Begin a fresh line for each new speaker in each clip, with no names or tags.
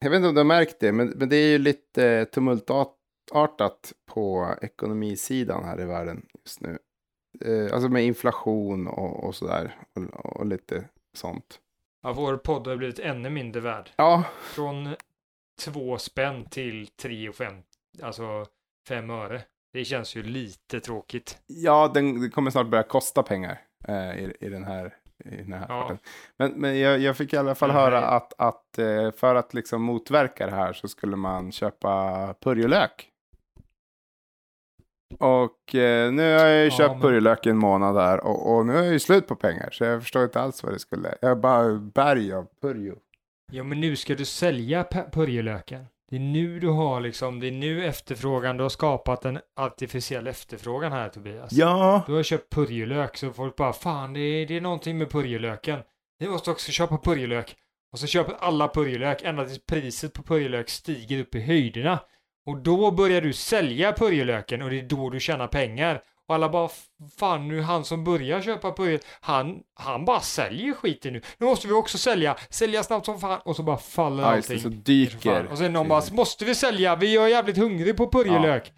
Jag vet inte om du har märkt det, men, men det är ju lite tumultartat på ekonomisidan här i världen just nu. Eh, alltså med inflation och, och sådär. Och, och lite sånt.
Ja, vår podd har blivit ännu mindre värd.
Ja,
Från två spänn till tre och fem, alltså fem öre. Det känns ju lite tråkigt.
ja den, det kommer snart börja kosta pengar eh, i, i den här, i den här
Ja.
Men, men jag, jag fick i alla fall
Nej.
höra att, att eh, för att liksom motverka det här så skulle man köpa purjolök. Och eh, nu har jag ju
Ja,
köpt
men-
purjolök i en månad här och, och nu är jag ju slut på pengar så jag förstår inte alls vad det skulle. Jag bara berg av purjo.
Ja, men nu ska du sälja purjolöken. Det är nu du har liksom, det är nu efterfrågan, du har skapat en artificiell efterfrågan här Tobias.
Ja,
Du har köpt purjolök så folk bara fan det är, det är någonting med purjolöken. Vi måste också köpa purjolök. Och så köper alla purjolök ända tills priset på purjolök stiger upp i höjderna. Och då börjar du sälja purjolöken och det är då du tjänar pengar. Och alla bara fan nu han som börjar köpa purjolök, han, han bara säljer skiten nu. Nu måste vi också sälja, sälja snabbt som fan och så bara faller
ja
allting.
så dyker.
Och sen någon bara, måste vi sälja? Vi är jävligt hungrig på purjolök.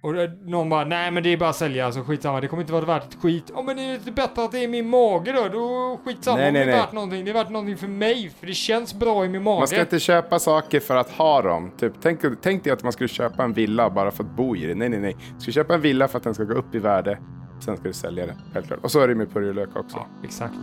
Och det- någon bara, nej men det är bara att sälja, så skitsamma, det kommer inte vara värt ett skit. Ja men det är lite bättre att det är min mage då, då skitsamma
Nej,
om det
nej,
är
nej.
värt någonting. Det är värt någonting för mig, för det känns bra i min mage.
Man ska inte köpa saker för att ha dem. Typ, tänk, tänk dig att man skulle köpa en villa bara för att bo i den. Nej, nej, nej. Du ska köpa en villa för att den ska gå upp i värde. Sen ska du sälja den, självklart. Och så är det med purjolök också.
Ja, exakt.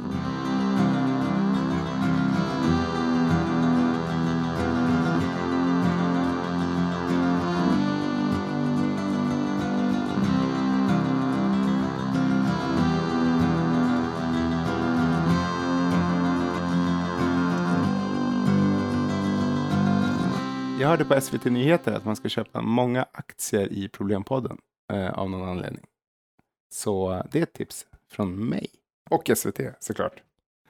Hörde på SVT Nyheter att man ska köpa många aktier i Problempodden eh, av någon anledning. Så eh, det är ett tips från mig. Och SVT såklart.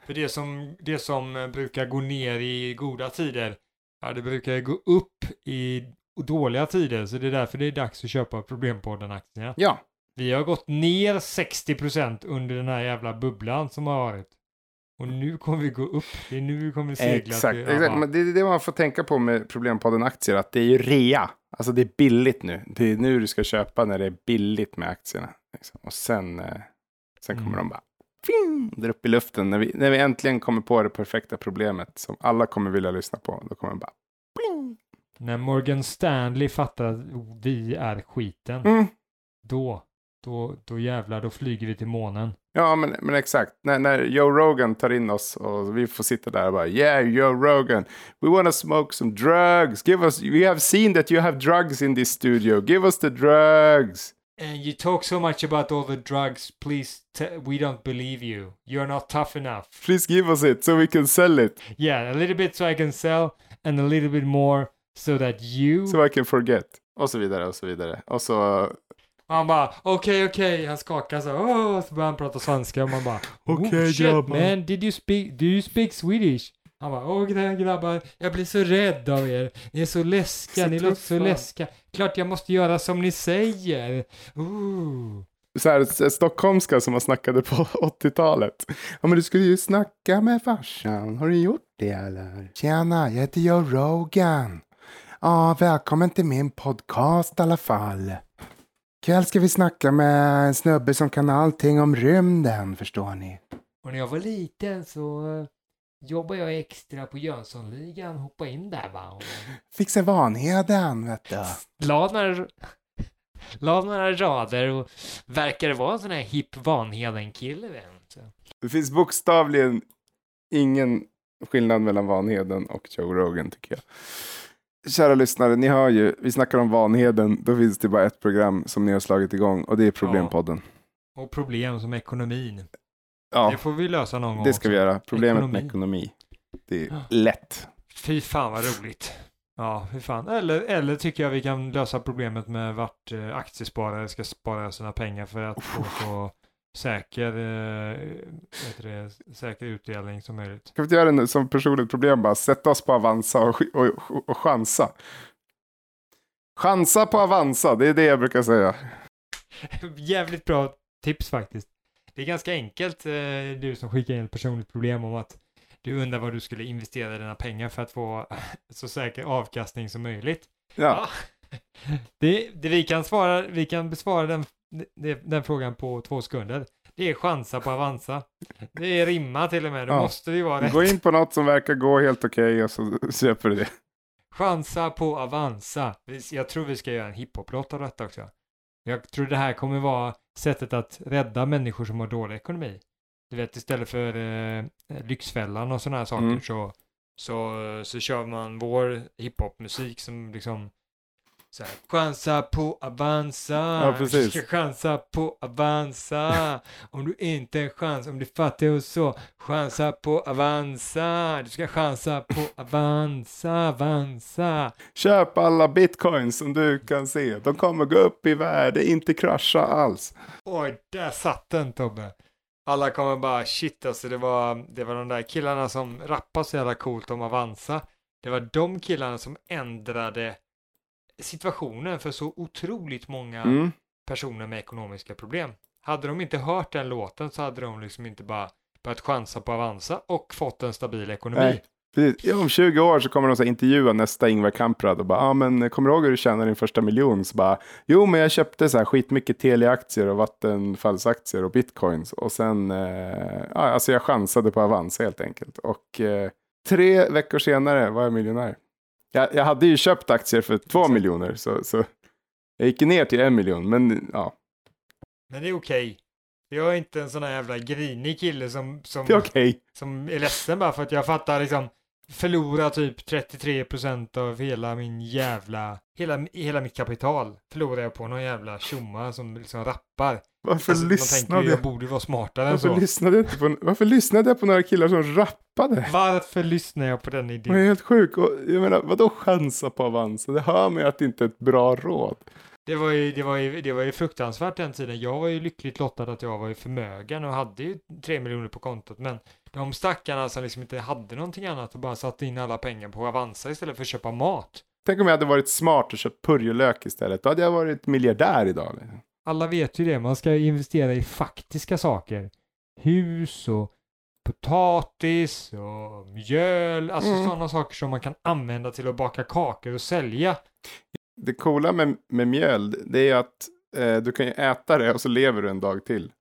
För det som, det som eh, brukar gå ner i goda tider, ja det brukar gå upp i dåliga tider, så det är därför det är dags att köpa Problempodden-aktierna.
Ja,
Vi har gått ner 60% under den här jävla bubblan som har varit. Och nu kommer vi gå upp. Det är nu vi kommer segla
exakt.
till...
exakt. Men det är det man får tänka på med Problempodden-aktier. Att det är ju rea. Alltså det är billigt nu. Det är nu du ska köpa när det är billigt med aktierna. liksom. Och sen, eh, sen kommer
Mm.
de bara fing, där upp i luften. När vi, när vi äntligen kommer på det perfekta problemet som alla kommer vilja lyssna på. Då kommer de bara pling.
När Morgan Stanley fattar att vi är skiten,
Mm.
då, då, då jävlar, då flyger vi till månen.
Ja, men, men exakt. När, när Joe Rogan tar in oss och vi får sitta där och bara yeah, Joe Rogan, we wanna smoke some drugs. Give us, we have seen that you have drugs in this studio. Give us the drugs.
And you talk so much about all the drugs, please, we don't believe you. You're not tough enough.
Please give us it so we can sell it.
Yeah, a little bit so I can sell, and a little bit more so that you...
So I can forget. Och så vidare och så vidare. Och så...
Och han bara okej okej, han skakar så åh, så börjar han prata svenska och man bara
Okej,
oh, shit
grabbar."
man, did you speak, do you speak Swedish? Han bara åh gra- grabbar, jag blir så rädd av er, ni är så läskiga,
Så
ni låter så
tuffa."
läskiga. Klart jag måste göra som ni säger. Ooh.
Så här, stockholmska som man snackade på 80-talet. Ja, men du skulle ju snacka med farsan. Har du gjort det eller? Tjena, jag heter Joe Rogan. Ja, välkommen till min podcast i alla fall. Ikväll ska vi snacka med en snubbe som kan allting om rymden, förstår ni.
Och när jag var liten så uh, jobbade jag extra på Jönssonligan, hoppa in där va. Och
Fixa Vanheden, vet du.
la några, la några rader och verkar vara en sån här hipp Vanheden-kille.
Det finns bokstavligen ingen skillnad mellan Vanheden och Joe Rogan tycker jag. Kära lyssnare, ni hör ju, vi snackar om Vanheden, då finns det bara ett program som ni har slagit igång och det är Problempodden.
Och problem som ekonomin.
Ja,
Det får vi lösa någon gång
det ska vi
också.
göra. Problemet
Ekonomi.
med ekonomi. Det är
Ja.
lätt.
Fy fan vad roligt. Ja, fy fan. Eller, eller tycker jag vi kan lösa problemet med vart eh, aktiesparare ska spara sina pengar för att få så säker, eh, det, säker utdelning som möjligt.
Kan vi inte göra det som personligt problem bara? Sätta oss på Avanza och, och, och, och chansa. Chansa på Avanza, det är det jag brukar säga.
Jävligt bra tips faktiskt. Det är ganska enkelt, eh, du som skickar in ett personligt problem om att Du undrar vad du skulle investera dina pengar för att få så säker avkastning som möjligt.
Ja,
Det, det vi kan svara, vi kan besvara den, den frågan på två sekunder. Det är chansa på Avanza. Det är rimma till och med, då
Ja.
måste det ju vara rätt.
gå in på något som verkar gå helt okej och så köper du det.
Chansa på Avanza. Jag tror vi ska göra en hiphop-låt av detta också. Jag tror det här kommer vara sättet att rädda människor som har dålig ekonomi. Du vet, istället för eh, Lyxfällan och sådana här saker
Mm.
så, så, så kör man vår hiphop-musik som liksom så här, chansa på Avanza.
Ja, precis.
Du ska chansa på Avanza. om du inte en chans, om du är fattig och så, chansa på Avanza. Du ska chansa på Avanza, Avanza.
Köp alla bitcoins som du kan se. De kommer gå upp i värde, inte krascha alls.
Oj, där satt den Tobbe. Alla kommer bara shit alltså det var, det var de där killarna som rappade så jävla coolt om Avanza. Det var de killarna som ändrade situationen för så otroligt många
Mm.
personer med ekonomiska problem. Hade de inte hört den låten så hade de liksom inte bara börjat chansa på Avanza och fått en stabil ekonomi.
Nej. Precis. Om 20 år så kommer de så intervjua nästa Ingvar Kamprad och bara, ja ah, men kommer du ihåg hur du tjänade din första miljon? Så bara, jo men jag köpte så här skitmycket Telia-aktier och Vattenfallsaktier och bitcoins och sen, eh, alltså jag chansade på Avanza helt enkelt. Och eh, tre veckor senare var jag miljonär. Jag, jag hade ju köpt aktier för två miljoner så, så jag gick ner till en miljon, men ja,
Men det är okej. Jag är inte en sån här jävla grinig kille som, som,
är okej.
som är ledsen bara för att jag fattar liksom förlora typ 33% av hela min jävla, hela, hela mitt kapital förlorar jag på någon jävla tjomma som liksom rappar.
Varför
Alltså, tänker
lyssnade jag?
borde vara smartare än
Varför
så.
lyssnade, jag inte på, varför lyssnade jag på några killar som rappade?
Varför lyssnar jag på den
Jag är
idén?
helt sjuk. Och jag menar, vadå chansa på Avanza? Det hör man ju att det inte är ett bra råd.
Det var, ju, det, var ju, det var ju fruktansvärt den tiden. Jag var ju lyckligt lottad att jag var ju förmögen och hade ju tre miljoner på kontot. Men de stackarna som liksom inte hade någonting annat och bara satte in alla pengar på Avanza istället för att köpa mat.
Tänk om jag hade varit smart och köpt purjolök istället. Då hade jag varit miljardär idag. liksom.
Alla vet ju det, man ska investera i faktiska saker. Hus och potatis och mjöl, alltså
Mm.
sådana saker som man kan använda till att baka kakor och sälja.
Det coola med, med mjöl, det är att eh, du kan ju äta det och så lever du en dag till.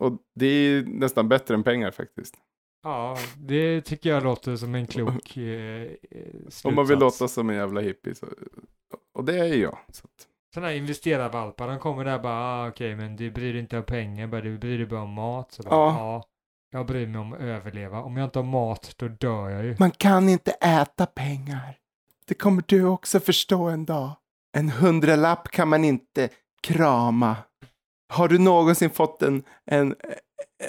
Och det är nästan bättre än pengar faktiskt.
Ja, det tycker jag låter som en klok eh, eh,
Om man vill
slutsats.
låta som en jävla hippie. Så, och det är jag. Så att,
Sådana här investerarvalpar, de kommer där bara, ah, okej, men du bryr dig inte om pengar, bara, du bryr dig bara om mat. Så bara,
Ja.
ja. Jag bryr mig om att överleva. Om jag inte har mat, då dör jag ju.
Man kan inte äta pengar. Det kommer du också förstå en dag. En hundralapp kan man inte krama. Har du någonsin fått en, en,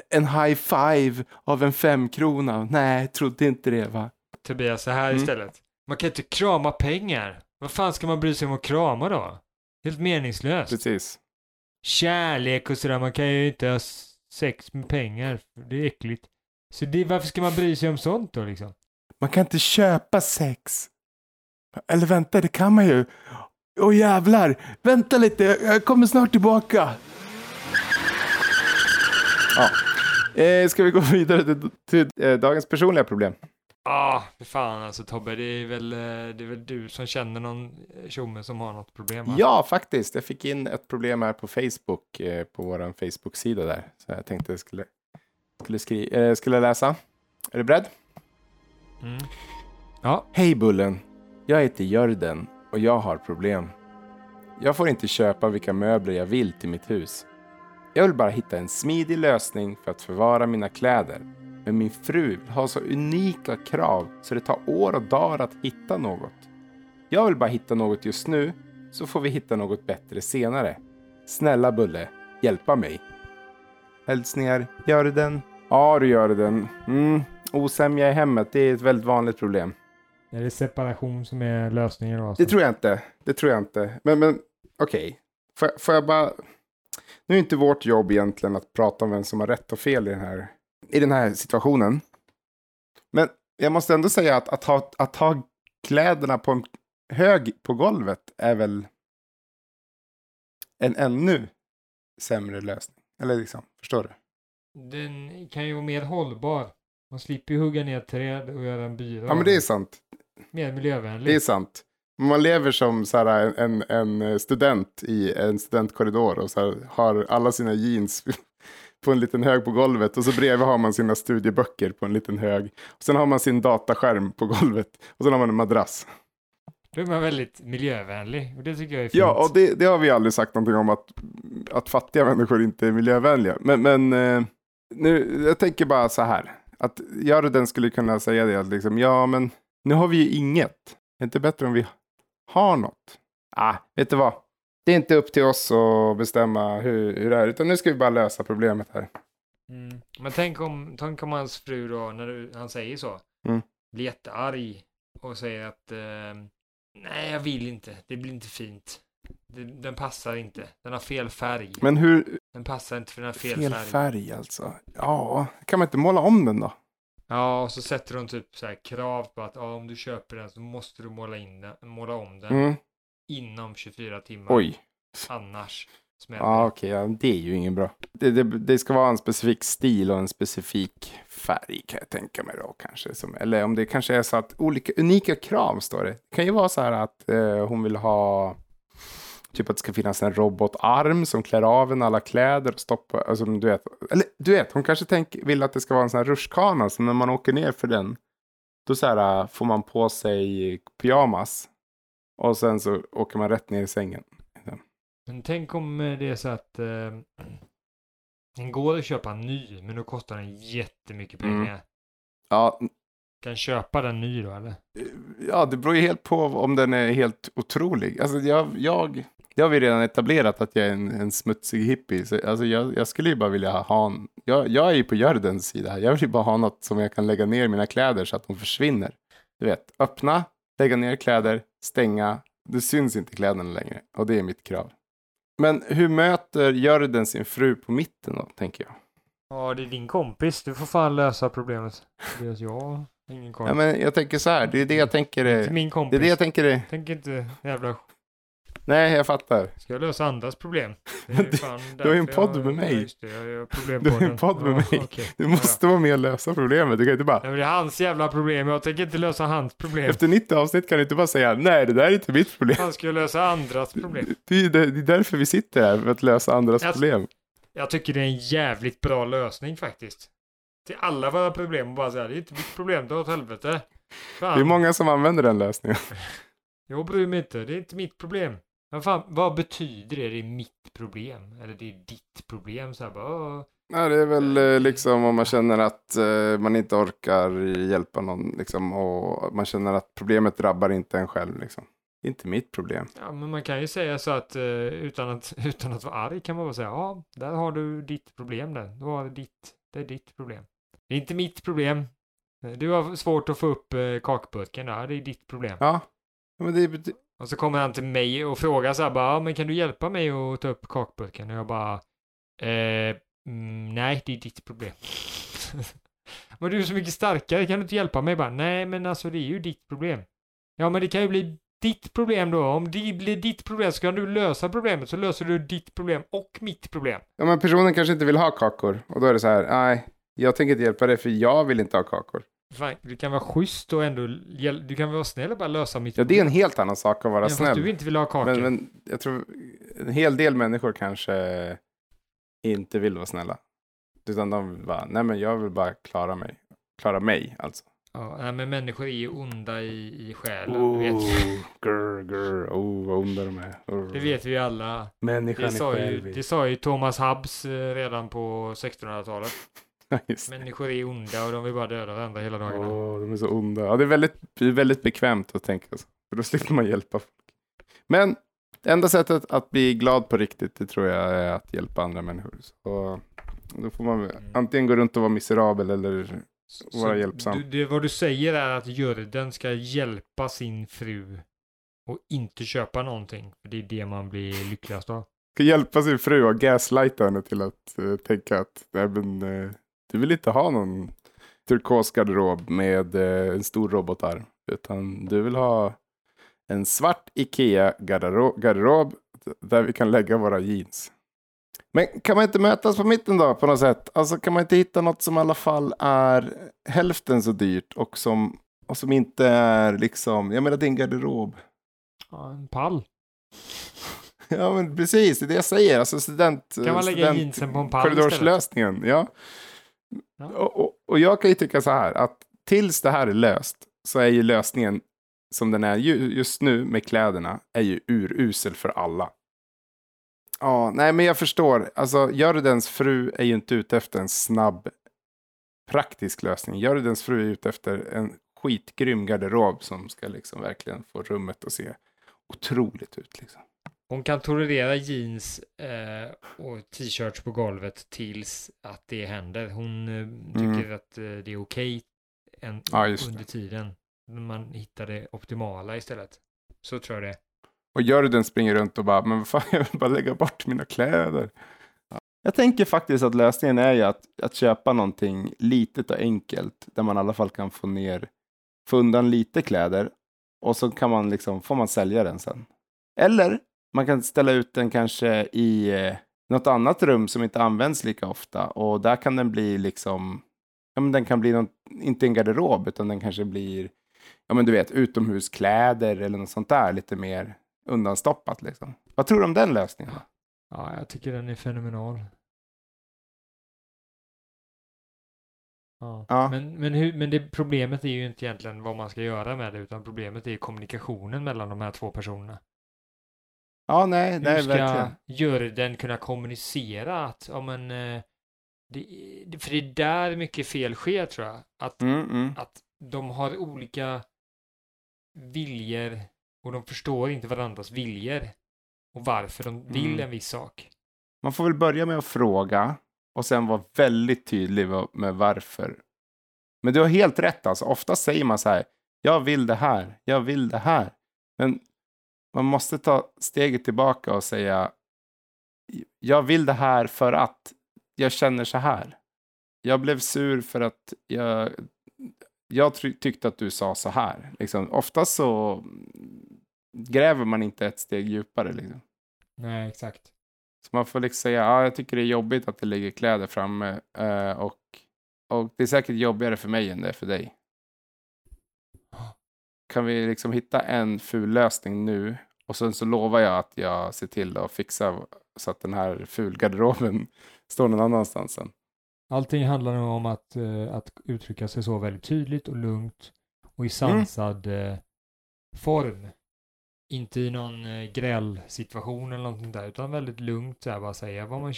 en high five av en femkrona? Nej, trodde inte det va?
Tobias, så här
Mm.
istället. Man kan inte krama pengar. Vad fan ska man bry sig om att krama då? Helt meningslöst.
Precis.
Kärlek och sådär, man kan ju inte ha sex med pengar. Det är äckligt. Så det, varför ska man bry sig om sånt då liksom?
Man kan inte köpa sex. Eller vänta, det kan man ju. Åh jävlar, vänta lite, jag kommer snart tillbaka. Ja. Eh, ska vi gå vidare till, till eh, dagens personliga problem?
Ah, för fan alltså Tobbe, det är väl, eh, det är väl du som känner någon eh, tjomme som har något problem va?
Ja, faktiskt. Jag fick in ett problem här på Facebook, eh, på vår Facebook-sida där. Så jag tänkte jag skulle, skulle, skri- eh, skulle läsa. Är du beredd?
Mm. Ja,
Hej Bullen! Jag heter Jörden och jag har problem. Jag får inte köpa vilka möbler jag vill till mitt hus. Jag vill bara hitta en smidig lösning för att förvara mina kläder. Men min fru vill ha så unika krav så det tar år och dagar att hitta något. Jag vill bara hitta något just nu så får vi hitta något bättre senare. Snälla Bulle, hjälpa mig. Hälsningar Jörden. Ja du Jörden. Mm, osämja i hemmet, det är ett väldigt vanligt problem.
är det separation som är lösningen alltså?
Det tror jag inte. Det tror jag inte. Men, men okej. Får, får jag bara... Nu är inte vårt jobb egentligen att prata om vem som har rätt och fel i den här, i den här situationen. Men jag måste ändå säga att, att, ha, att ha kläderna på en hög på golvet är väl en ännu sämre lösning. Eller liksom, förstår du?
Den kan ju vara mer hållbar. Man slipper ju hugga ner träd och göra en byrå.
Ja men det är sant.
Mer miljövänligt.
Det är sant. Man lever som så här, en, en student i en studentkorridor och så här, har alla sina jeans på en liten hög på golvet och så bredvid har man sina studieböcker på en liten hög. Och sen har man sin dataskärm på golvet och sen har man en madrass.
Då är man väldigt miljövänlig och det tycker jag är fint.
Ja, och det, det har vi aldrig sagt någonting om att, att fattiga människor inte är miljövänliga. Men, men eh, nu, jag tänker bara så här. Att Görden skulle kunna säga det att liksom, ja men nu har vi ju inget. Det är inte bättre om vi har något. Ah, vet du vad? Det är inte upp till oss att bestämma hur, hur det är, utan nu ska vi bara lösa problemet här.
Mm. Men tänk om, tänk om hans fru då, när du, han säger så,
Mm.
blir jättearg och säger att eh, nej, jag vill inte, det blir inte fint. Det, den passar inte, den har fel färg.
Men hur,
Den passar inte för den har fel,
fel
färg.
färg alltså. Ja, kan man inte måla om den då?
Ja, och så sätter de typ så här krav på att ja, om du köper den så måste du måla, in den, måla om den
Mm.
Inom 24 timmar.
Oj.
Annars smäller
Ja,
det.
okej, ja, det är ju ingen bra. Det, det, det ska vara en specifik stil och en specifik färg kan jag tänka mig då kanske. Som, eller om det kanske är så att olika unika krav står det. Det kan ju vara så här att eh, hon vill ha typ att det ska finnas en robotarm som klär av en alla kläder och stoppar, alltså du vet, eller du vet, hon kanske tänk, vill att det ska vara en sån här rutschkana så när man åker ner för den då så här, får man på sig pyjamas och sen så åker man rätt ner i sängen.
Men tänk om eh, det är så att eh, den går att köpa ny, men då kostar den jättemycket
Mm.
pengar.
Ja,
Kan köpa den ny då, eller?
Ja, det beror ju helt på om den är helt otrolig. Alltså jag, jag det har vi redan etablerat att jag är en, en smutsig hippie. Så, alltså jag, jag skulle ju bara vilja ha en, jag, jag är ju på Gördens sida. Jag vill ju bara ha något som jag kan lägga ner mina kläder så att de försvinner. Du vet, öppna, lägga ner kläder, stänga. Det syns inte kläderna längre. Och det är mitt krav. Men hur möter Jörden sin fru på mitten då, tänker jag?
Ja, det är din kompis. Du får fan lösa problemet. Tobias, jag ingen koll.
Ja, men jag tänker så här, det är det jag tänker
Det är inte min
det
kompis.
är det jag tänker är,
Tänk inte jävla...
nej jag fattar.
Ska jag lösa andras problem? Det är
Du- har ju en podd
jag-
med mig.
Ja, det. Jag
Du har ju en podd med
Ja,
mig. Du
Ja,
måste vara med och lösa problemet. Du kan inte bara,
Ja, men det är hans jävla problem. Jag tänker inte lösa hans problem.
efter 90 avsnitt kan du inte bara säga nej, det där är inte mitt problem.
Han ska ju lösa andras problem.
Det är, det är därför vi sitter här, för att lösa andras
Jag-
problem.
Jag tycker det är en jävligt bra lösning faktiskt. Till alla våra problem och bara säga det är inte mitt problem, dra åt helvete. Fan,
Det är många som använder den lösningen.
jag bryr mig inte, det är inte mitt problem. Men fan, vad betyder det? Det är mitt problem? Eller det är ditt problem? Så här bara.
Ja, det är väl eh, liksom om man känner att eh, man inte orkar hjälpa någon liksom, och man känner att problemet drabbar inte en själv. Liksom. Det är inte mitt problem.
Ja, men man kan ju säga så att eh, utan att, utan att vara arg kan man bara säga ja, där har du ditt problem där. Du har ditt, det är ditt problem. Det är inte mitt problem. Du har svårt att få upp eh, kakburken, det är ditt problem.
Ja, men det är,
och så kommer han till mig och frågar så här bara, ja, men kan du hjälpa mig att ta upp kakburken? Och jag bara, eh, mm, nej, det är ditt problem. men du är så mycket starkare, kan du inte hjälpa mig? Bara, nej, men alltså det är ju ditt problem. Ja, men det kan ju bli ditt problem då. Om det blir ditt problem så kan du lösa problemet, så löser du ditt problem och mitt problem.
ja, men personen kanske inte vill ha kakor. Och då är det så här, nej, jag tänker inte hjälpa dig för jag vill inte ha kakor.
Fan, du kan vara schysst och ändå, du kan vara snäll och bara lösa mitt
Ja, det är en helt annan sak att vara
fast
snäll.
du inte vill ha kakor.
Men, men jag tror en hel del människor kanske inte vill vara snälla. Utan de bara, nej men jag vill bara klara mig. Klara mig alltså.
Ja, nej, men människor är ju onda i, i själen. du vet.
Oh, grr, grr, oh, vad onda de är. Oh.
Det vet vi alla.
Människan
Det sa, ju, det sa ju Thomas Hobbes eh, redan på 1600-talet. Människor är onda och de vill bara döda varandra hela dagarna.
Åh, de är så onda. Ja, det är väldigt, väldigt bekvämt att tänka så. För då slipper man hjälpa folk. Men det enda sättet att bli glad på riktigt, det tror jag är att hjälpa andra människor. Så då får man
Mm.
antingen gå runt och vara miserabel eller
Så
vara hjälpsam.
Du, det, vad du säger är att Jörden ska hjälpa sin fru och inte köpa någonting. För det är det man blir lyckligast av.
ska hjälpa sin fru och gaslighta henne till att eh, tänka att nej, men, eh, du vill inte ha någon turkos garderob med eh, en stor robotarm. Utan du vill ha en svart Ikea-garderob garderob där vi kan lägga våra jeans. Men kan man inte mötas på mitten då på något sätt? Alltså kan man inte hitta något som i alla fall är hälften så dyrt och som, och som inte är liksom, jag menar din garderob.
Ja, en pall.
Ja men precis, det är det jag säger. Alltså student...
Kan man lägga
student,
jeansen på en pall istället?
Korridorslösningen, ja.
Ja.
Och, och, och jag kan ju tycka så här att tills det här är löst så är ju lösningen som den är ju, just nu med kläderna är ju urusel för alla. Ja, nej men jag förstår. Alltså Jördens fru är ju inte ute efter en snabb praktisk lösning. Jördens fru är ute efter en skitgrym garderob som ska liksom verkligen få rummet att se otroligt ut. Liksom.
Hon kan tolerera jeans eh, och t-shirts på golvet tills att det händer. Hon eh, tycker
Mm.
att eh, det är okej en-
Ja,
under tiden. Man hittar det optimala istället. Så tror jag det.
Och Jörden springer runt och bara, men vad fan, jag vill bara lägga bort mina kläder. Ja. Jag tänker faktiskt att lösningen är ju att, att köpa någonting litet och enkelt, där man i alla fall kan få ner, få undan lite kläder, och så kan man liksom, får man sälja den sen. Eller man kan ställa ut den kanske i eh, något annat rum som inte används lika ofta, och där kan den bli liksom, ja men den kan bli något, inte en garderob, utan den kanske blir, ja men du vet, utomhuskläder eller något sånt där, lite mer undanstoppat liksom. Vad tror du om den lösningen? då?
Ja, jag tycker den är fenomenal. Ja.
Ja.
Men, men, hur, men det, problemet är ju inte egentligen vad man ska göra med det, utan problemet är kommunikationen mellan de här två personerna.
Ja, nej,
Hur
nej,
ska
verkligen.
juryn kunna kommunicera att, ja men, eh, det, för det är där mycket fel sker tror jag. Att,
Mm, mm.
att de har olika viljor och de förstår inte varandras viljor och varför de vill
Mm.
en viss sak.
Man får väl börja med att fråga och sen vara väldigt tydlig med varför. Men du har helt rätt alltså. Ofta säger man så här, jag vill det här, jag vill det här. Men man måste ta steget tillbaka och säga, jag vill det här för att jag känner så här. Jag blev sur för att jag, jag tyckte att du sa så här. Liksom, ofta så gräver man inte ett steg djupare. Liksom.
Nej, exakt.
Så man får liksom säga, ja, jag tycker det är jobbigt att det ligger kläder framme eh, och, och det är säkert jobbigare för mig än det är för dig. Kan vi liksom hitta en ful lösning nu och sen så lovar jag att jag ser till att fixa så att den här fulgarderoben står någon annanstans sen.
Allting handlar nog om att, eh, att uttrycka sig så väldigt tydligt och lugnt och i sansad eh, form. Inte i någon eh, grälsituation eller något sånt där, utan väldigt lugnt så här, bara säga vad man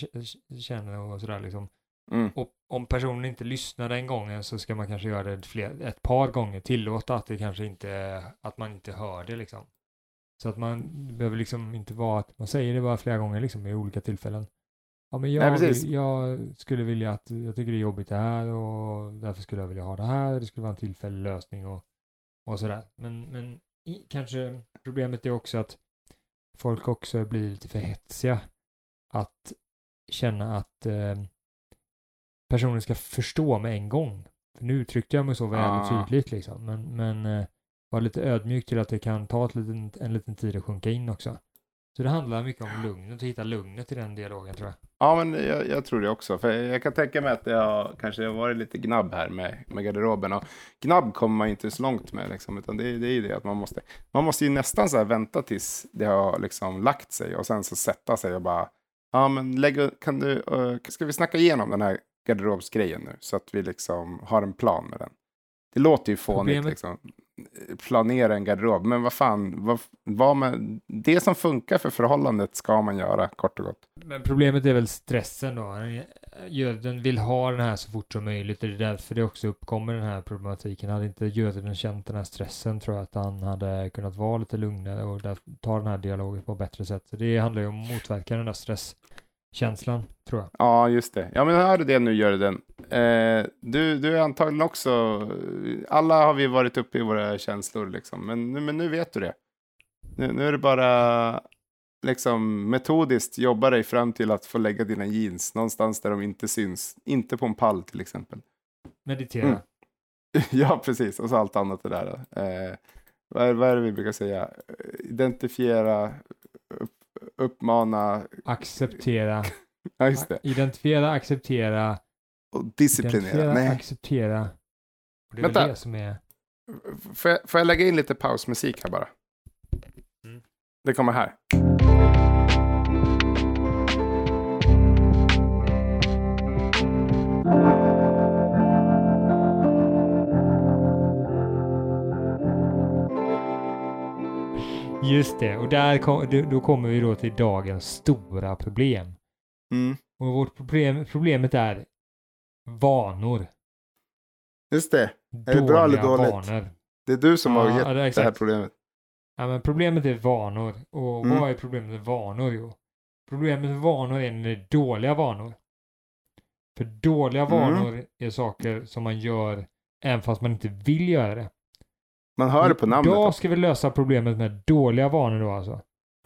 känner och sådär liksom.
Mm.
Och om personen inte lyssnar den gången så ska man kanske göra det fler, ett par gånger, tillåta att det kanske inte, att man inte hör det liksom. Så att man behöver liksom inte vara att man säger det bara flera gånger liksom i olika tillfällen. Ja men jag,
Nej,
vill- jag skulle vilja att, jag tycker det är jobbigt det här och därför skulle jag vilja ha det här, det skulle vara en tillfällig lösning och, och sådär. Men, men i, kanske problemet är också att folk också blir lite för hetsiga att känna att eh, personen ska förstå med en gång. För nu uttryckte jag mig så väl och
Ah.
tydligt liksom, men, men eh, var lite ödmjuk till att det kan ta ett liten, en liten tid att sjunka in också. Så det handlar mycket om lugnet, att hitta lugnet i den dialogen tror jag.
Ja, men jag, jag tror det också. För jag kan tänka mig att har kanske har varit lite gnabb här med, med garderoben. Och gnabb kommer man inte så långt med, liksom, utan det, är- det är ju det att man måste, man måste ju nästan så här vänta tills det har liksom lagt sig och sen så sätta sig och bara, ja men lägg, kan du, eh, ska vi snacka igenom den här garderobsgrejen nu så att vi liksom har en plan med den. Det låter ju fånigt
Problemet-
liksom. Planera en garderob, men vad fan, vad, vad man, det som funkar för förhållandet ska man göra, kort och gott.
Men problemet är väl stressen då. Göden vill ha den här så fort som möjligt. Det är därför det också uppkommer den här problematiken. Hade inte Göden känt den här stressen tror jag att han hade kunnat vara lite lugnare och ta den här dialogen på ett bättre sätt. Så det handlar ju om att motverka den där stresskänslan, tror jag.
Ja, just det. Ja, men hör du det nu, Jörgen. Eh, du, du är antagligen också... Alla har vi varit uppe i våra känslor, liksom. Men, nu- men nu vet du det. Nu, nu är det bara liksom metodiskt jobba dig fram till att få lägga dina jeans någonstans där de inte syns. Inte på en pall till exempel.
Meditera.
Mm. ja, precis. Och så allt annat det där. Eh, vad, är, vad är det vi brukar säga? Identifiera, uppmana,
Acceptera.
Ja, just det.
Identifiera, acceptera,
Och disciplinera. Nej.
acceptera. Och det är
Vänta.
det som är...
Får jag, får jag lägga in lite pausmusik här bara?
Mm.
Det kommer här.
Just det, och där kom, då- kommer vi då till dagens stora problem.
Mm.
Och vårt problem, problemet är vanor.
Just det. Är det bra eller dåligt?
Vanor.
Det är du som
Ja,
har
ja,
gett
det är
det här problemet.
Ja, men problemet är vanor. Och
Mm.
vad är problemet med vanor? Jo, problemet med vanor är när det är dåliga vanor. För dåliga
Mm.
vanor är saker som man gör även fast man inte vill göra det.
Man hör det på namnet.
Idag ska vi lösa problemet med dåliga vanor då alltså.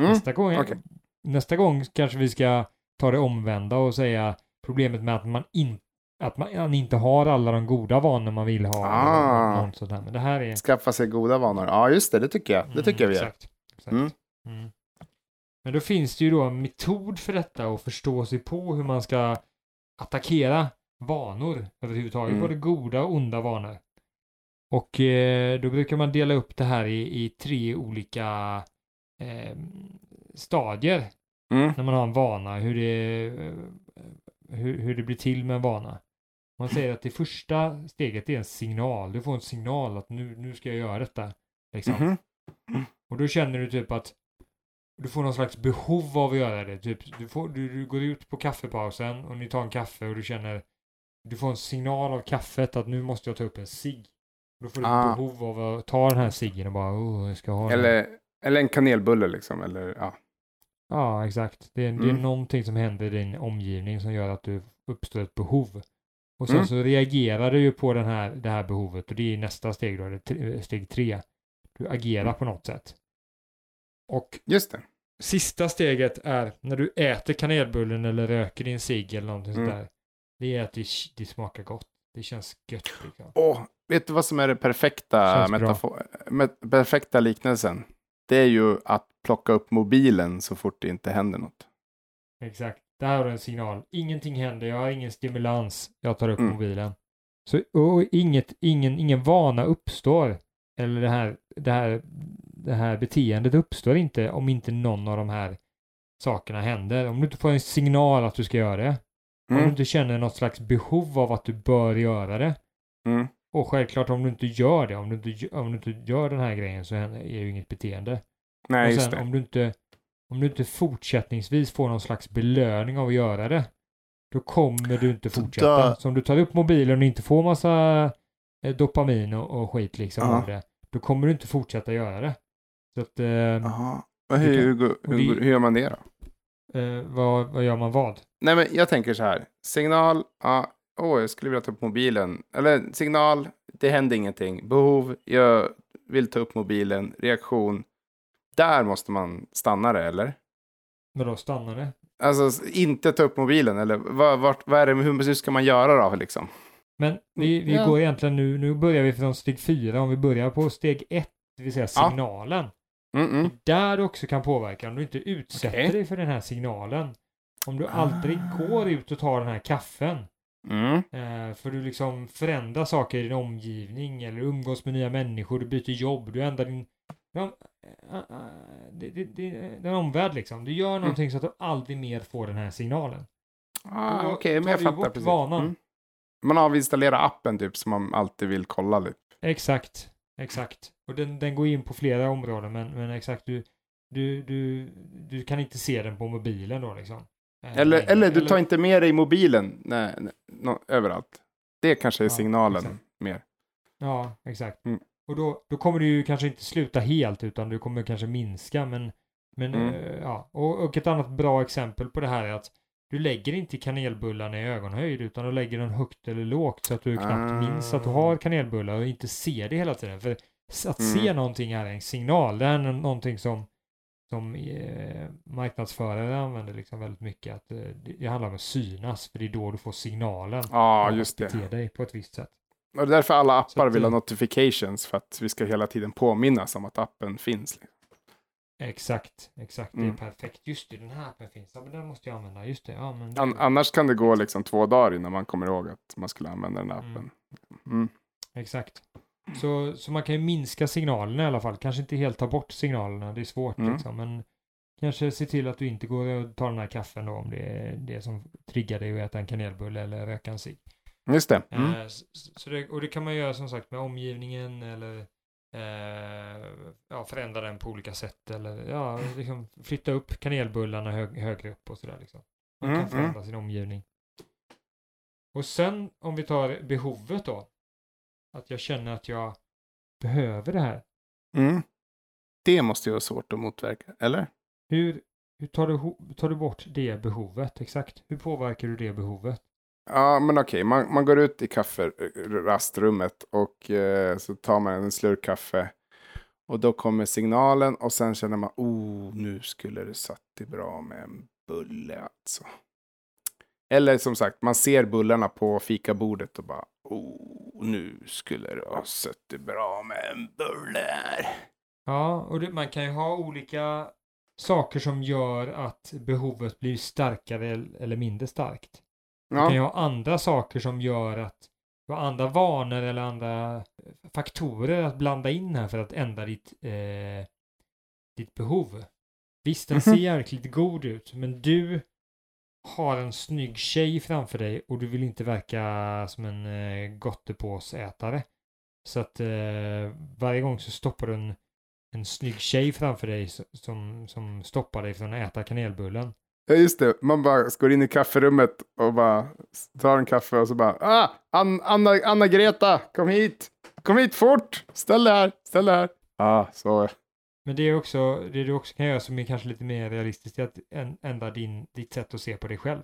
Mm.
Nästa, gång,
okej.
nästa gång kanske vi ska ta det omvända och säga problemet med att man, in, att man, man inte har alla de goda vanor man vill ha.
Ah.
Något sånt där. Men det här är...
Skaffa sig goda vanor. Ja, just det. Det tycker jag. Det tycker jag vi.
Mm, Exakt. exakt.
Mm.
Mm. Men då finns det ju då en metod för detta och förstå sig på hur man ska attackera vanor överhuvudtaget,
Mm.
både goda och onda vanor. Och eh, då brukar man dela upp det här i, i tre olika eh, stadier
Mm.
när man har en vana, hur det, eh, hur, hur det blir till med en vana. Man säger att det första steget är en signal. Du får en signal att nu, nu ska jag göra detta. Liksom.
Mhm.
Och då känner du typ att du får någon slags behov av att göra det. Typ, du, får, du, du går ut på kaffepausen och ni tar en kaffe och du känner du får en signal av kaffet att nu måste jag ta upp en cigg. Då får du
Ah.
behov av att ta den här ciggen och bara oh, jag ska ha den.
Eller, eller en kanelbulle liksom. Eller, ja.
Ja, exakt. Det är, det är
Mm.
någonting som händer i din omgivning som gör att du uppstår ett behov. Och sen
Mm.
så reagerar du ju på den här, det här behovet och det är nästa steg då, tre- steg tre. Du agerar
Mm.
på något sätt. Och
Just det.
sista steget är när du äter kanelbullen eller röker din cigg eller någonting
Mm.
sånt där. Det är att det, det smakar gott. Det känns gött liksom.
Åh, vet du vad som är det perfekta, metafor- perfekta liknelsen? Det är ju att plocka upp mobilen så fort det inte händer något.
Exakt. Där har du en signal. Ingenting händer, jag har ingen stimulans. Jag tar upp
Mm.
mobilen. Så och inget, ingen, ingen vana uppstår. Eller det här, det, här, det här beteendet uppstår inte om inte någon av de här sakerna händer. Om du inte får en signal att du ska göra det. Om du
Mm.
inte känner något slags behov av att du bör göra det.
Mm.
Och självklart om du inte gör det, om du inte, om du inte gör den här grejen så är ju inget beteende.
Nej,
och
just
sen
det.
om du inte om du inte fortsättningsvis får någon slags belöning av att göra det, då kommer du inte fortsätta.
då-
Så om du tar upp mobilen och inte får massa eh, dopamin och, och skit liksom av det, då kommer du inte fortsätta göra det. Så att, eh.
Och Hur, hur, hur, hur gör man det då?
Eh, vad, vad gör man vad?
Nej, men jag tänker så här. Signal, ja, åh, jag skulle vilja ta upp mobilen. Eller signal, det händer ingenting. Behov, jag vill ta upp mobilen. Reaktion, där måste man stanna det, eller?
Men då stannar det.
Alltså, inte ta upp mobilen, eller vad, vart, vad är det, hur, hur ska man göra då, liksom?
Men vi, vi
Ja.
går egentligen nu, nu börjar vi från steg fyra. Om vi börjar på steg ett, det vill säga
Ja. Mm, mm.
Där du också kan påverka om du inte utsätter
Okej.
dig för den här signalen. Om du
Ah.
aldrig går ut och tar den här kaffen.
Mm.
Eh, för du liksom förändrar saker i din omgivning eller umgås med nya människor, du byter jobb, du ändrar din... Ja, det är en omvärld liksom. Du
Mm.
gör någonting så att du aldrig mer får den här signalen.
Ah, Okej, men
tar
jag fattar precis.
vanan.
Mm. Man avinstallerar appen typ som man alltid vill kolla lite.
Exakt, exakt. Och den, den går in på flera områden men, men exakt du, du, du, du kan inte se den på mobilen då liksom. Eh,
Eller,
längre.
eller du tar inte med dig mobilen nej, nej, nå- överallt. Det kanske är
Ja,
signalen
exakt.
mer.
Ja, exakt.
Mm.
Och då, då kommer du ju kanske inte sluta helt utan du kommer kanske minska men, men
Mm.
eh, ja. Och, och ett annat bra exempel på det här är att du lägger inte kanelbullarna i ögonhöjd utan du lägger den högt eller lågt så att du knappt
Ah.
minns att du har kanelbullar och inte ser det hela tiden. För att se
Mm.
någonting är en signal. Det är nå- någonting som, som eh, marknadsförare använder liksom väldigt mycket. Att eh, det, handlar om att synas för det är då du får signalen.
Ja,
av
just det.
bete dig på ett visst sätt.
Och det är därför alla appar
att,
vill ha
eh,
notifications för att vi ska hela tiden påminnas om att appen finns. liksom.
Exakt, exakt. Det
Mm.
är perfekt. Just det, den här appen finns. Ja, men den måste jag använda. Just det. Ja, men det-
An- annars kan det gå liksom två dagar innan man kommer ihåg att man skulle använda den här
Mm.
appen. Mm.
Exakt. Så, så man kan ju minska signalerna i alla fall. Kanske inte helt ta bort signalerna. Det är svårt
Mm.
liksom. Men kanske se till att du inte går och tar den här kaffen då om det är det som triggar dig att äta en kanelbulle eller röka en cigg.
Just det. Mm.
Eh, så det, och det kan man göra som sagt med omgivningen eller eh, ja, förändra den på olika sätt eller ja, liksom flytta upp kanelbullarna hög, högre upp och sådär liksom. Man
Mm,
kan förändra sin omgivning. Och sen om vi tar behovet då. Att jag känner att jag behöver det här.
Mm. Det måste ju vara svårt att motverka, eller?
Hur, hur tar, du, tar du bort det behovet? Exakt. Hur påverkar du det behovet?
Ja, men okej, man, man går ut i kafferastrummet och eh, så tar man en slurk kaffe. Och då kommer signalen och sen känner man, oh, nu skulle det satt det bra med en bulle alltså. Eller som sagt, man ser bullarna på fikabordet och bara, oh, nu skulle det ha suttit bra med en bulle här.
Ja, och det, man kan ju ha olika saker som gör att behovet blir starkare eller mindre starkt. Du kan ju
Ja,
ha andra saker som gör att du har andra vanor eller andra faktorer att blanda in här för att ändra ditt, eh, ditt behov. Visst, den ser
Mhm.
jäkligt god ut, men du har en snygg tjej framför dig och du vill inte verka som en eh, gottepåsätare. Så att eh, varje gång så stoppar du en, en snygg tjej framför dig som, som stoppar dig från att äta kanelbullen.
Ja, just det. Man bara går in i kafferummet och bara tar en kaffe och så bara, ah, An- Anna, Anna-Greta, kom hit. Kom hit fort. Ställ dig här, ställ dig här. Ja, ah, så.
Men det är också, det du också kan göra som är kanske lite mer realistiskt, är att ändra din, ditt sätt att se på dig själv.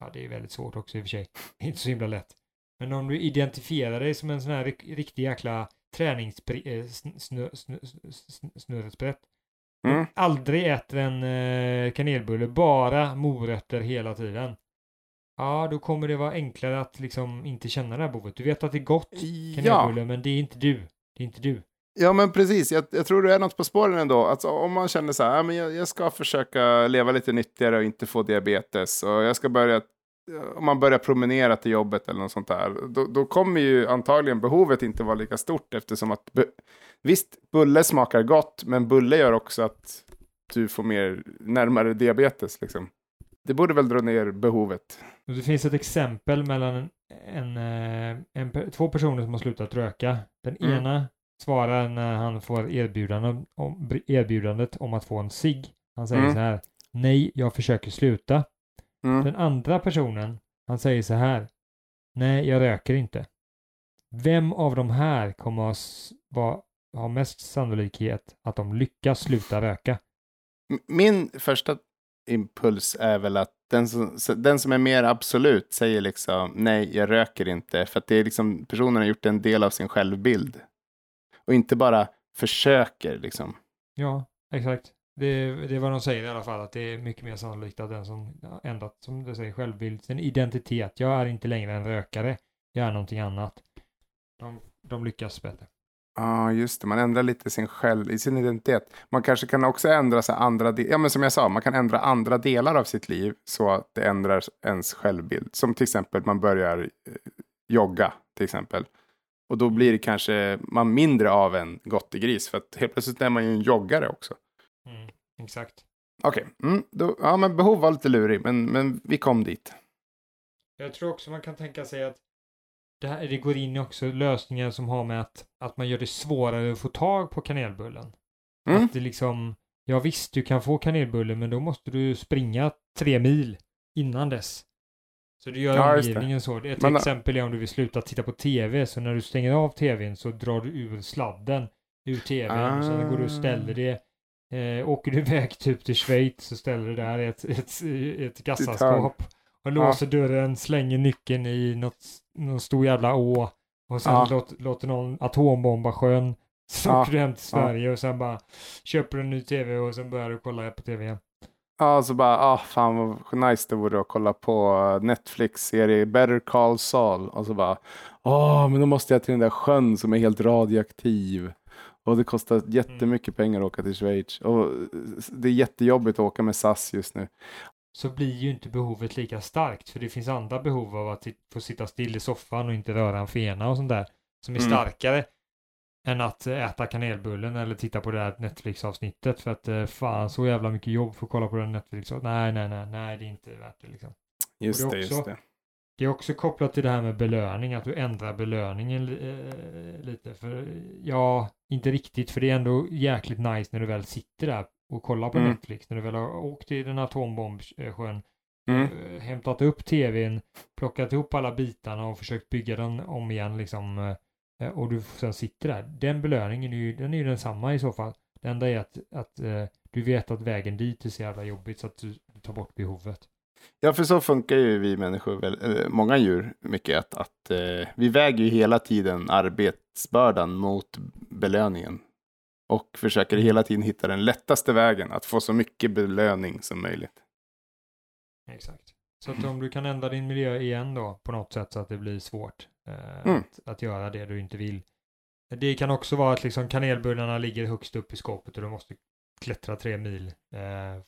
Ja, det är väldigt svårt också i och för sig. Det är inte så himla lätt. Men om du identifierar dig som en sån här riktig jäkla träningssnurresprätt.
Eh, Mm.
Aldrig äter en eh, kanelbulle, bara morötter hela tiden. Ja, då kommer det vara enklare att liksom inte känna det här behovet. Du vet att det är gott
Ja.
kanelbulle, men det är inte du. Det är inte du.
ja, men precis. Jag, jag tror det är något på spåren ändå. Alltså, om man känner så här, ah, men jag, jag ska försöka leva lite nyttigare och inte få diabetes. Och jag ska börja, om man börjar promenera till jobbet eller något sånt där. Då, då kommer ju antagligen behovet inte vara lika stort eftersom att, visst, bulle smakar gott, men bulle gör också att du får mer närmare diabetes liksom. Det borde väl dra ner behovet.
Det finns ett exempel mellan en, en, eh, en, två personer som har slutat röka. Den
Mm.
ena svarar när han får erbjudande om, erbjudandet om att få en cigg. Han säger
Mm.
så här. Nej, jag försöker sluta.
Mm.
Den andra personen, han säger så här. Nej, jag röker inte. Vem av de här kommer va- ha mest sannolikhet att de lyckas sluta röka?
Min första impuls är väl att den som, den som är mer absolut säger liksom nej, jag röker inte. För att det är liksom, personen har gjort en del av sin självbild. Och inte bara försöker liksom.
Ja, exakt. Det, det är vad de säger i alla fall, att det är mycket mer sannolikt att den som ändrat, som du säger, självbild, sin identitet. Jag är inte längre en rökare, jag är någonting annat. De, de lyckas bättre.
Ja, just det. Man ändrar lite sin själv, i sin identitet. Man kanske kan också ändra sig andra Ja, men som jag sa, man kan ändra andra delar av sitt liv så att det ändrar ens självbild. Som till exempel man börjar eh, jogga, till exempel. Och då blir det kanske man mindre av en gottegris. För att helt plötsligt är man ju en joggare också.
Mm, exakt.
Okej, mm, då- ja men behov var lite lurig, men, men vi kom dit.
Jag tror också man kan tänka sig att det, här, det går in i också lösningar som har med att, att man gör det svårare att få tag på kanelbullen.
Mm.
Att det liksom, ja visst du kan få kanelbulle men då måste du springa tre mil innan dess. Så du gör
Ja,
omgivningen så. Ett
Men-
exempel är om du vill sluta titta på tv, så när du stänger av tvn så drar du ur sladden ur tvn, och sen går du och ställer det. Eh, åker du iväg typ till Schweiz så ställer du där ett, ett, ett kassaskåp. Och låser dörren, slänger nyckeln i något, någon stor jävla å. Och sen
Ja.
låter, låter någon atombomba sjön. Så
Ja.
åker du hem till
Ja.
Sverige och sen bara köper du en ny tv och sen börjar du kolla på tv igen.
Ja, så bara, ah, fan vad nice det vore att kolla på Netflix-serie Better Call Saul. Och så bara, åh, men då måste jag till den där sjön som är helt radioaktiv. Och det kostar jättemycket pengar att åka till Schweiz. Och det är jättejobbigt att åka med SAS just nu.
Så blir ju inte behovet lika starkt för det finns andra behov av att få sitta still i soffan och inte röra en fena och sånt där som är
Mm.
starkare än att äta kanelbullen eller titta på det här Netflix-avsnittet för att eh, fan så jävla mycket jobb för att kolla på den Netflix. Nej, nej, nej, nej, det är inte värt det liksom.
Just
Och
det,
det är
just
också-
det.
Det är också kopplat till det här med belöning, att du ändrar belöningen eh, lite. För ja, inte riktigt, för det är ändå jäkligt nice när du väl sitter där och kollar på
Mm.
Netflix, när du väl har åkt till den atombombsjön,
Mm.
eh, hämtat upp tvn, plockat ihop alla bitarna och försökt bygga den om igen liksom. eh, och du sen sitter där. Den belöningen är ju, den är ju densamma i så fall. Det enda är att, att eh, du vet att vägen dit är så jävla jobbigt så att du, du tar bort behovet.
Ja, för så funkar ju vi människor, väl, många djur, mycket att, att eh, vi väger ju hela tiden arbetsbördan mot belöningen. Och försöker hela tiden hitta den lättaste vägen att få så mycket belöning som möjligt.
Exakt. Så att om du kan ändra din miljö igen då på något sätt så att det blir svårt eh,
Mm.
att, att göra det du inte vill. Det kan också vara att liksom kanelbullarna ligger högst upp i skåpet och du måste klättra tre mil eh,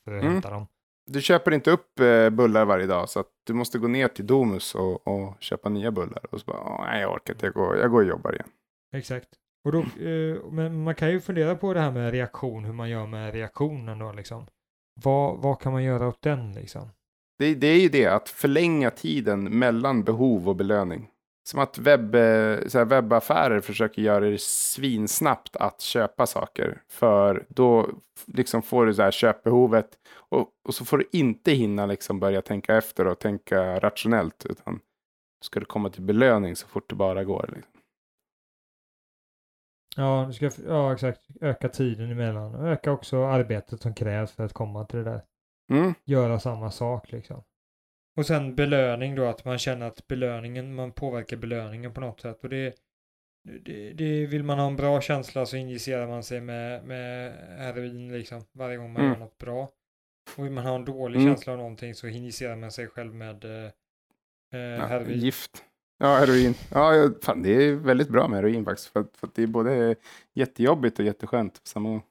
för att
Mm.
hämta dem.
Du köper inte upp eh, bullar varje dag så att du måste gå ner till Domus och, och köpa nya bullar. Och så bara, "Åh, nej jag orkar inte, jag går, jag går och jobbar igen.
Exakt. Och då, eh, men man kan ju fundera på det här med reaktion, hur man gör med reaktionen då liksom. Vad, vad kan man göra åt den liksom?
Det, det är ju det, att förlänga tiden mellan behov och belöning. Som att webb, så här, webbaffärer försöker göra det svinsnabbt att köpa saker. För då liksom får du så här köpbehovet och, och så får du inte hinna liksom börja tänka efter och tänka rationellt. Utan ska du komma till belöning så fort det bara går. Liksom.
Ja, du ska, ja, exakt. Öka tiden emellan och öka också arbetet som krävs för att komma till det där.
Mm.
göra samma sak liksom. Och sen belöning då, att man känner att belöningen, man påverkar belöningen på något sätt. Och det, det, det vill man ha en bra känsla så injicerar man sig med, med heroin liksom varje gång man
Mm.
gör något bra. Och vill man ha en dålig
Mm.
känsla av någonting så injicerar man sig själv med eh, eh,
Ja,
heroin.
gift. Ja, heroin. Ja, fan, det är väldigt bra med heroin faktiskt. För, för det är både jättejobbigt och jätteskönt på samma gång.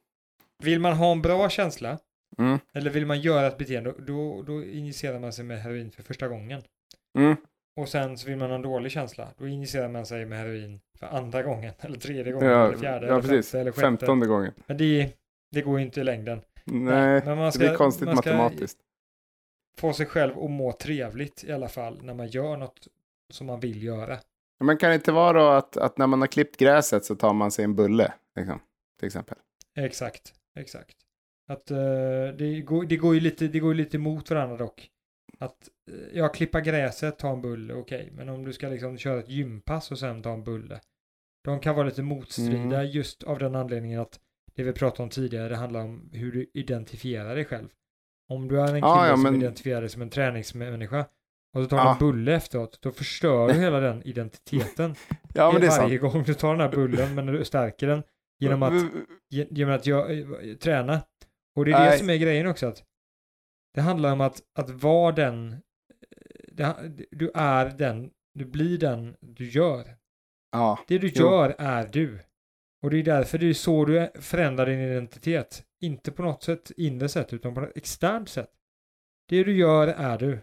Vill man ha en bra känsla
Mm.
eller vill man göra ett beteende då, då injicerar man sig med heroin för första gången.
Mm.
Och sen så vill man ha en dålig känsla. Då injicerar man sig med heroin för andra gången. Eller tredje gången.
Ja,
eller fjärde.
ja
eller
precis.
femte. Eller sjätte.
Femtonde gången.
Men det, det går ju inte i längden.
Nej,
men man
det
ska-
blir konstigt matematiskt.
Få sig själv att må trevligt i alla fall. När man gör något som man vill göra.
Men kan det inte vara då att, att när man har klippt gräset så tar man sig en bulle? Liksom, till exempel.
Exakt. Exakt. Att eh, det, går, det går ju lite, det går lite emot varandra dock. Att eh, ja, klippa gräset, ta en bulle, okej. Men om du ska liksom köra ett gympass och sen ta en bulle. De kan vara lite motstridiga
Mm.
just av den anledningen att det vi pratade om tidigare, det handlar om hur du identifierar dig själv. Om du är en kille
Ja, ja,
som
men-
identifierar dig som en träningsmänniska och så tar
Ja.
en bulle efteråt, då förstör du hela den identiteten.
Ja, men det är
varje
sant.
gång du tar den här bullen, men när du stärker den genom att Ge- genom att jag, eh, träna. Och det är det
Nej.
som är grejen också. Att det handlar om att, att vara den, eh, det, du är den, du blir den du gör.
Ja,
Det du
Jo.
gör är du. Och det är därför det är så du förändrar din identitet. Inte på något sätt inre sätt, utan på ett externt sätt. Det du gör är du.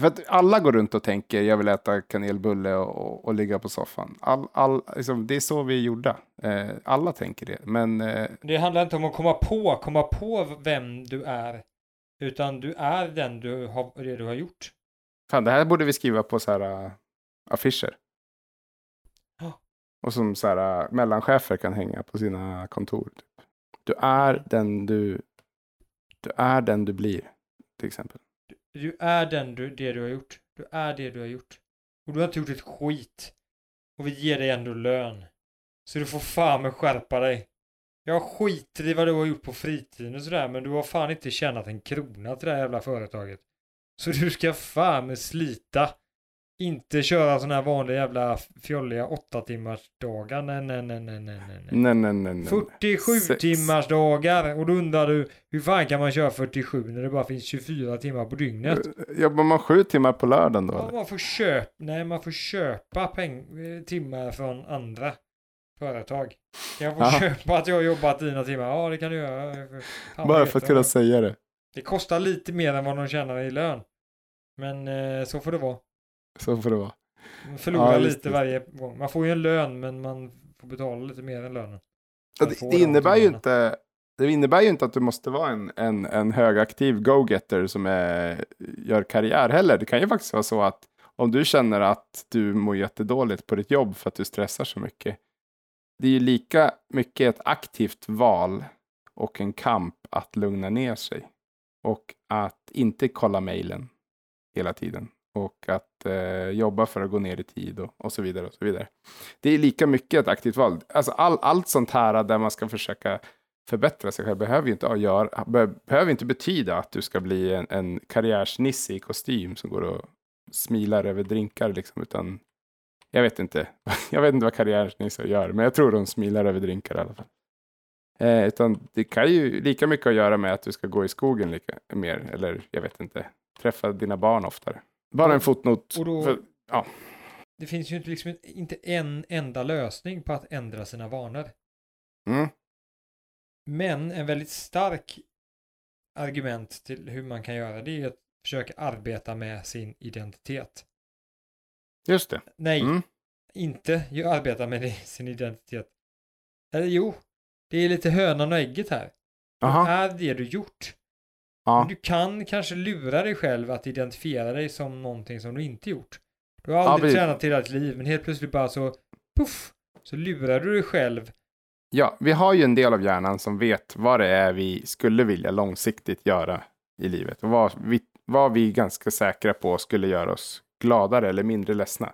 För att alla går runt och tänker jag vill äta kanelbulle och, och, och ligga på soffan. All, all, liksom, det är så vi är gjorda. Eh, alla tänker det. Men eh,
Det handlar inte om att komma på, komma på vem du är. Utan du är den du har, det du har gjort.
fan, det här borde vi skriva på så här uh, affischer. Och som så här uh, mellanchefer kan hänga på sina kontor. Typ. Du är den du, du är den du blir. Till exempel.
Du är den du, det du har gjort. Du är det du har gjort. Och du har inte gjort ett skit. Och vi ger dig ändå lön. Så du får fan med skärpa dig. Jag skiter i vad du har gjort på fritiden och sådär, men du har fan inte tjänat en krona till det här jävla företaget. Så du ska fan med slita. Inte köra sådana här vanliga jävla fjolliga åtta timmars dagar. Nej, nej, nej, nej, nej, nej. nej.
Nej, nej, nej. nej.
47
Sex.
timmars dagar och då undrar du hur fan kan man köra 47 när det bara finns 24 timmar på dygnet?
Jobbar man sju timmar på lördagen då?
Ja, man får köpa, nej man får köpa peng, eh, timmar från andra. företag. Jag få
Ja.
köpa att jag har jobbat dina timmar? Ja, det kan du göra. Fan,
Bara för att
jag.
kunna säga det.
Det kostar lite mer än vad de tjänar i lön. Men eh, så får det vara.
Så får det vara.
Man förlorar
Ja,
lite
det.
varje gång. Man får ju en lön, men man får betala lite mer än lönen.
Det, det,
de
innebär ju inte, det innebär ju inte att du måste vara en, en, en högaktiv go-getter som är, gör karriär heller. Det kan ju faktiskt vara så att om du känner att du mår jättedåligt på ditt jobb för att du stressar så mycket. Det är ju lika mycket ett aktivt val och en kamp att lugna ner sig. Och att inte kolla mejlen hela tiden. Och att eh, jobba för att gå ner i tid och, och så vidare. och så vidare. Det är lika mycket ett aktivt val. Alltså all, allt sånt här där man ska försöka förbättra sig själv behöver ju inte, att göra, be, behöver inte betyda att du ska bli en, en karriärsnisse i kostym som går och smilar över drinkar. Liksom, utan jag vet inte. Jag vet inte vad karriärsnissar gör, men jag tror de smilar över drinkar i alla fall. Eh, utan det kan ju lika mycket att göra med att du ska gå i skogen lika, mer, eller jag vet inte, träffa dina barn oftare. Bara en fotnot.
Och då-
För,
Det finns ju inte, liksom inte en enda lösning på att ändra sina vanor.
mm,
Men en väldigt stark argument till hur man kan göra det är att försöka arbeta med sin identitet.
just det.
Nej,
Mm,
inte ju arbeta med det- sin identitet. Eller jo, det är lite hönan och ägget här. Vad
aha,
är det du gjort?
Ja.
Du kan kanske lura dig själv att identifiera dig som någonting som du inte gjort. Du har
Ja,
aldrig
precis.
tränat i hela ditt liv, men helt plötsligt bara så, puff, så lurar du dig själv.
Ja, vi har ju en del av hjärnan som vet vad det är vi skulle vilja långsiktigt göra i livet. Och vad vi, vad vi är ganska säkra på skulle göra oss gladare eller mindre ledsna.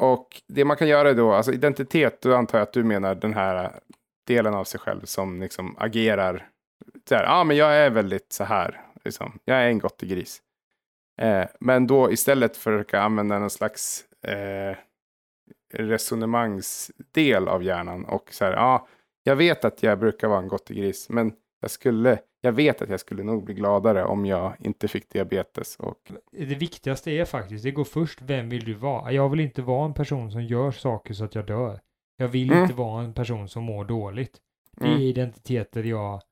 Och det man kan göra då, alltså identitet, då antar jag att du menar den här delen av sig själv som liksom agerar. Så här, ah, men jag är väldigt så här, liksom. jag är en gris. Eh, men då istället för att försöka använda någon slags eh, resonemangsdel av hjärnan och så här, ja, jag vet att jag brukar vara en gris, men jag skulle, jag vet att jag skulle nog bli gladare om jag inte fick diabetes och
Det viktigaste är faktiskt, det går först, vem vill du vara? Jag vill inte vara en person som gör saker så att jag dör. Jag vill
Mm.
inte vara en person som mår dåligt. Det är
mm,
identiteter jag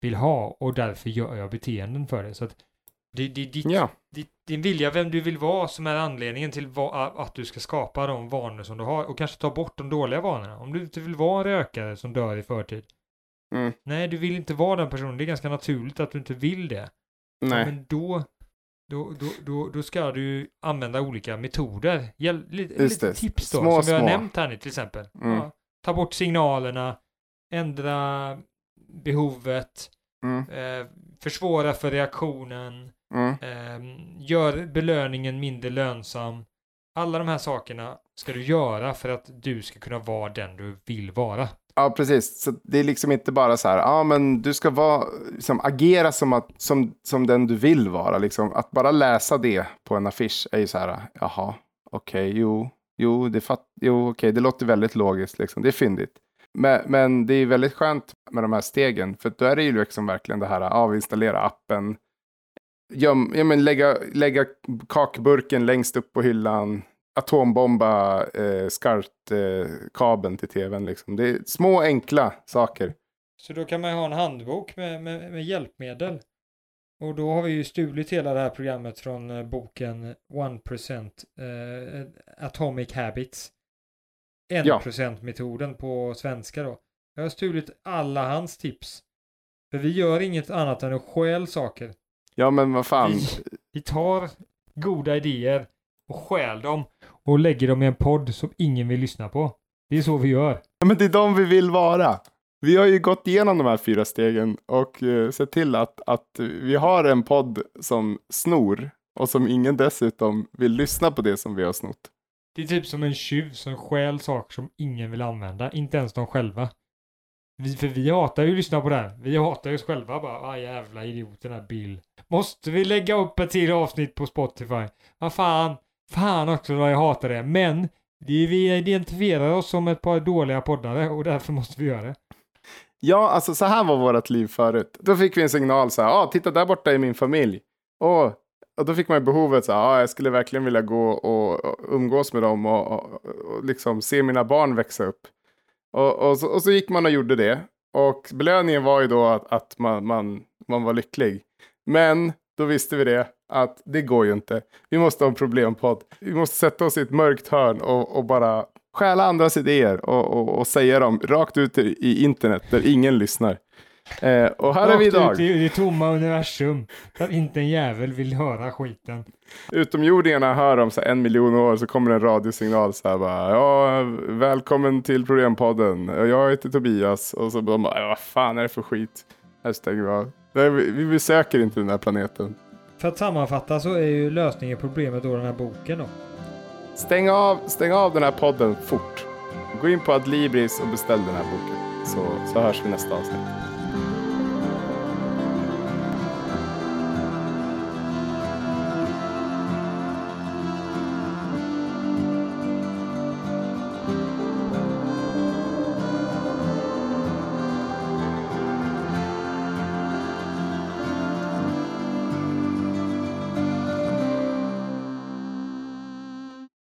vill ha och därför gör jag beteenden för det. Så att det, det, ditt,
ja,
ditt, din vilja, vem du vill vara, som är anledningen till va, att du ska skapa de vanor som du har och kanske ta bort de dåliga vanorna. Om du inte vill vara en rökare som dör i förtid.
mm,
Nej, du vill inte vara den personen. Det är ganska naturligt att du inte vill det.
Nej,
men då, då, då, då, då ska du använda olika metoder. Hjäl, lite, lite tips då,
Små,
som vi har
små.
nämnt här nu till exempel.
Mm.
Ja, ta bort signalerna, ändra behovet,
mm,
eh, försvåra för reaktionen,
mm,
eh, gör belöningen mindre lönsam. Alla de här sakerna ska du göra för att du ska kunna vara den du vill vara.
ja precis, så det är liksom inte bara så här, ja men du ska vara, liksom, agera som, att, som, som den du vill vara, liksom, att bara läsa det på en affisch är ju så här, jaha, okej, jo, jo, det, fatt, jo, okej, det låter väldigt logiskt, liksom, det är fyndigt. Men, men det är väldigt skönt med de här stegen, för då är det ju liksom verkligen det här, avinstallera appen, göm, ja, men lägga, lägga kakburken längst upp på hyllan, atombomba eh, SCART-kabeln till tvn. Liksom. Det är små enkla saker.
Så då kan man ju ha en handbok med, med, med hjälpmedel. Och då har vi ju stulit hela det här programmet från eh, boken 1% eh, Atomic Habits. 1% metoden på svenska då. Jag har stulit alla hans tips. För vi gör inget annat än att stjäl saker.
Ja, men vad fan.
Vi, vi tar goda idéer och stjäl dem och lägger dem i en podd som ingen vill lyssna på. Det är så vi gör.
Ja, men det är de vi vill vara. Vi har ju gått igenom de här fyra stegen och uh, sett till att, att vi har en podd som snor och som ingen dessutom vill lyssna på det som vi har snott.
Det är typ som en tjuv som stjäl saker som ingen vill använda, inte ens de själva. Vi, för vi hatar ju att lyssna på det här. Vi hatar ju oss själva bara. Ah jävla idiot den här Bill. Måste vi lägga upp ett till avsnitt på Spotify? Vad fan. Fan också vad jag hatar det. Men vi, vi identifierar oss som ett par dåliga poddare och därför måste vi göra det.
Ja, alltså så här var vårt liv förut. Då fick vi en signal så här, ah, titta där borta i min familj. Åh, och då fick man behovet så här, jag skulle verkligen vilja gå och, och umgås med dem och, och, och liksom se mina barn växa upp. Och, och, så, och så gick man och gjorde det. Och belöningen var ju då att, att man, man, man var lycklig. Men då visste vi det, att det går ju inte. Vi måste ha en problempodd. Vi måste sätta oss i ett mörkt hörn och, och bara stjäla andras idéer och, och, och säga dem rakt ut i internet där ingen lyssnar. Eh, och här är vi idag.
Rakt ut i det tomma universum. Där inte en jävel vill höra skiten.
Utomjordingarna hör om så en miljon år så kommer en radiosignal så här bara ja välkommen till problempodden. Jag heter Tobias och så de bara vad fan är det för skit? Här stänger vi av. Vi, besöker inte den här planeten.
För att sammanfatta så är ju lösningen problemet då den här boken då.
Stäng av, stäng av den här podden fort. Gå in på Adlibris och beställ den här boken. Så, så hörs vi nästa avsnitt.